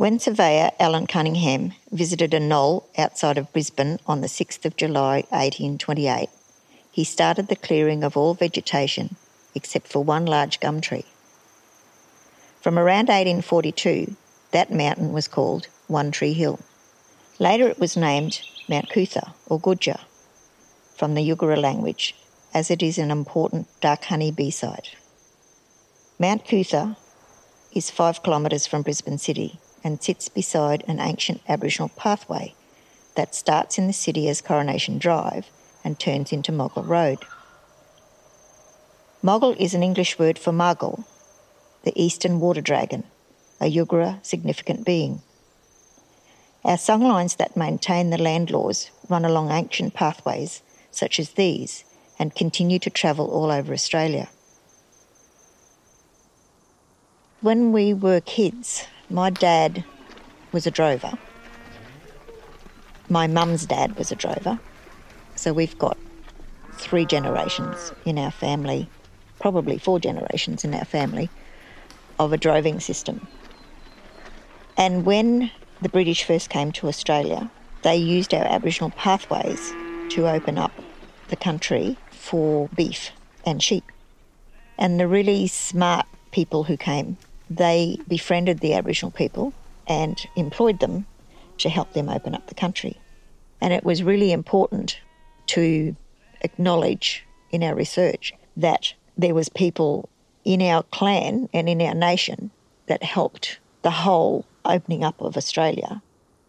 When surveyor Alan Cunningham visited a knoll outside of Brisbane on the 6th of July 1828, he started the clearing of all vegetation except for one large gum tree. From around 1842, that mountain was called One Tree Hill. Later it was named Mount Coot-tha or Gudya from the Yugara language, as it is an important dark honey bee site. Mount Coot-tha is five kilometres from Brisbane City and sits beside an ancient Aboriginal pathway that starts in the city as Coronation Drive and turns into Moggill Road. Moggill is an English word for Margul, the eastern water dragon, a Yugara significant being. Our songlines that maintain the land laws run along ancient pathways such as these and continue to travel all over Australia. When we were kids, my dad was a drover. My mum's dad was a drover. So we've got three generations in our family, probably four generations in our family, of a droving system. And when the British first came to Australia, they used our Aboriginal pathways to open up the country for beef and sheep. And the really smart people who came they befriended the Aboriginal people and employed them to help them open up the country. And it was really important to acknowledge in our research that there was people in our clan and in our nation that helped the whole opening up of Australia.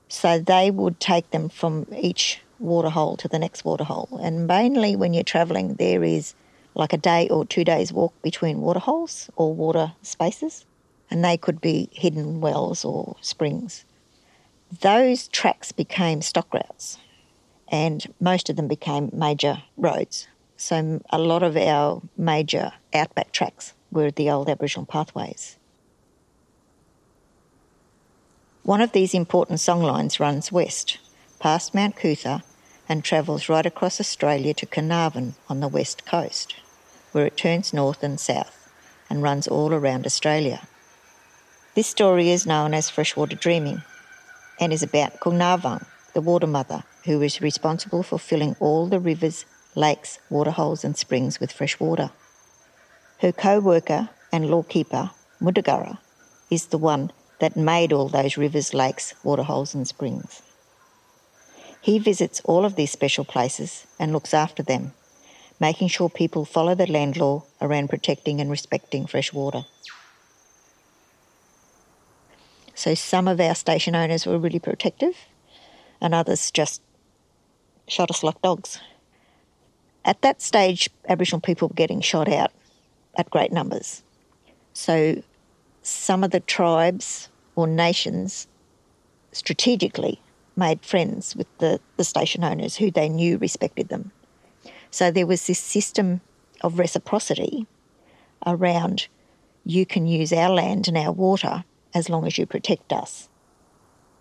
So they would take them from each waterhole to the next waterhole. And mainly when you're travelling, there is like a day or two days walk between waterholes or water spaces and they could be hidden wells or springs. Those tracks became stock routes, and most of them became major roads. So a lot of our major outback tracks were the old Aboriginal pathways. One of these important songlines runs west, past Mount Coot-tha, and travels right across Australia to Carnarvon on the west coast, where it turns north and south and runs all around Australia. This story is known as freshwater dreaming and is about Kungnavang, the water mother, who is responsible for filling all the rivers, lakes, waterholes, and springs with fresh water. Her co worker and lawkeeper, Mudagara, is the one that made all those rivers, lakes, waterholes, and springs. He visits all of these special places and looks after them, making sure people follow the land law around protecting and respecting fresh water. So some of our station owners were really protective, and others just shot us like dogs. At that stage, Aboriginal people were getting shot out at great numbers. So some of the tribes or nations strategically made friends with the, the station owners who they knew respected them. So there was this system of reciprocity around you can use our land and our water as long as you protect us.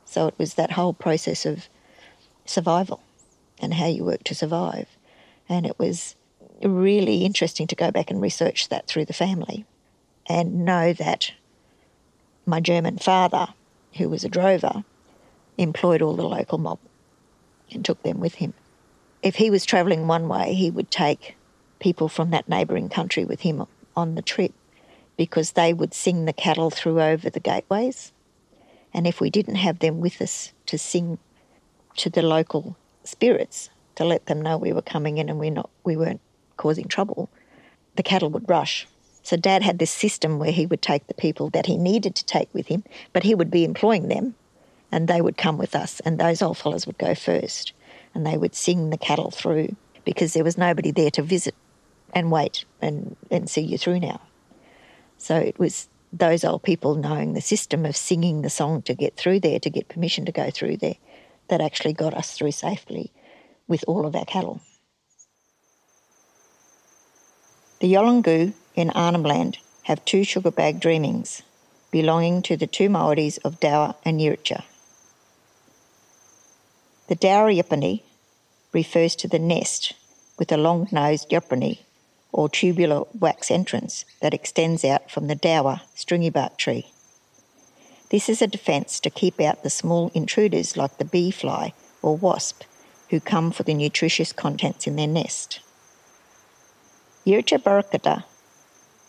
So it was that whole process of survival and how you work to survive. And it was really interesting to go back and research that through the family and know that my German father, who was a drover, employed all the local mob and took them with him. If he was travelling one way, he would take people from that neighbouring country with him on the trip because they would sing the cattle through over the gateways. And if we didn't have them with us to sing to the local spirits to let them know we were coming in and we're not we weren't causing trouble, the cattle would rush. So Dad had this system where he would take the people that he needed to take with him, but he would be employing them, and they would come with us, and those old fellows would go first, and they would sing the cattle through because there was nobody there to visit and wait and, and see you through now. So it was those old people knowing the system of singing the song to get through there, to get permission to go through there, that actually got us through safely with all of our cattle. The Yolngu in Arnhem Land have two sugar bag dreamings belonging to the two moieties of Dhuwa and Yirritja. The Dhuwa Yipani refers to the nest with a long nosed Yipani or tubular wax entrance that extends out from the dowa stringy bark tree. This is a defence to keep out the small intruders like the bee fly or wasp who come for the nutritious contents in their nest. Borricata,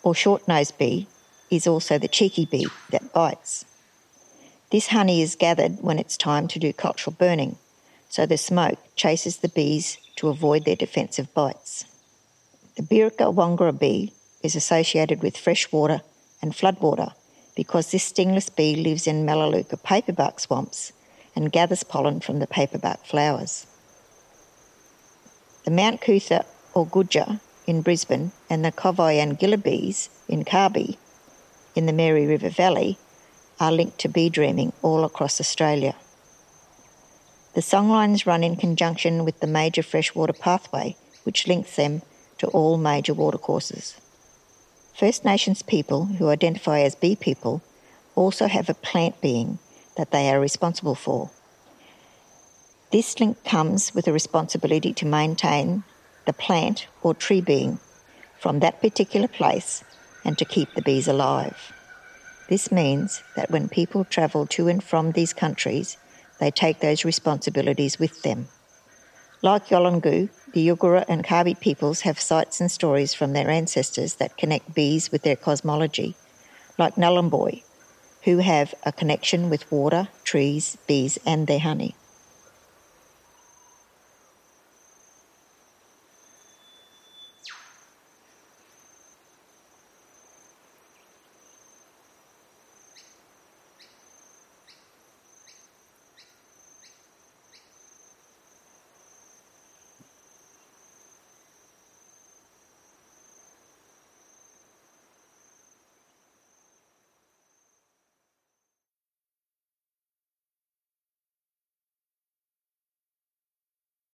or short-nosed bee, is also the cheeky bee that bites. This honey is gathered when it's time to do cultural burning, so the smoke chases the bees to avoid their defensive bites. The Bierka wangara bee is associated with freshwater and floodwater because this stingless bee lives in Melaleuca paperbark swamps and gathers pollen from the paperbark flowers. The Mount Coot-tha or Gudya in Brisbane and the Covoyangilla bees in Kabi in the Mary River Valley are linked to bee dreaming all across Australia. The songlines run in conjunction with the major freshwater pathway, which links them to all major watercourses. First Nations people who identify as bee people also have a plant being that they are responsible for. This link comes with a responsibility to maintain the plant or tree being from that particular place and to keep the bees alive. This means that when people travel to and from these countries, they take those responsibilities with them. Like Yolngu, the Yugara and Kabi peoples have sites and stories from their ancestors that connect bees with their cosmology, like Nhulunbuy, who have a connection with water, trees, bees, and their honey.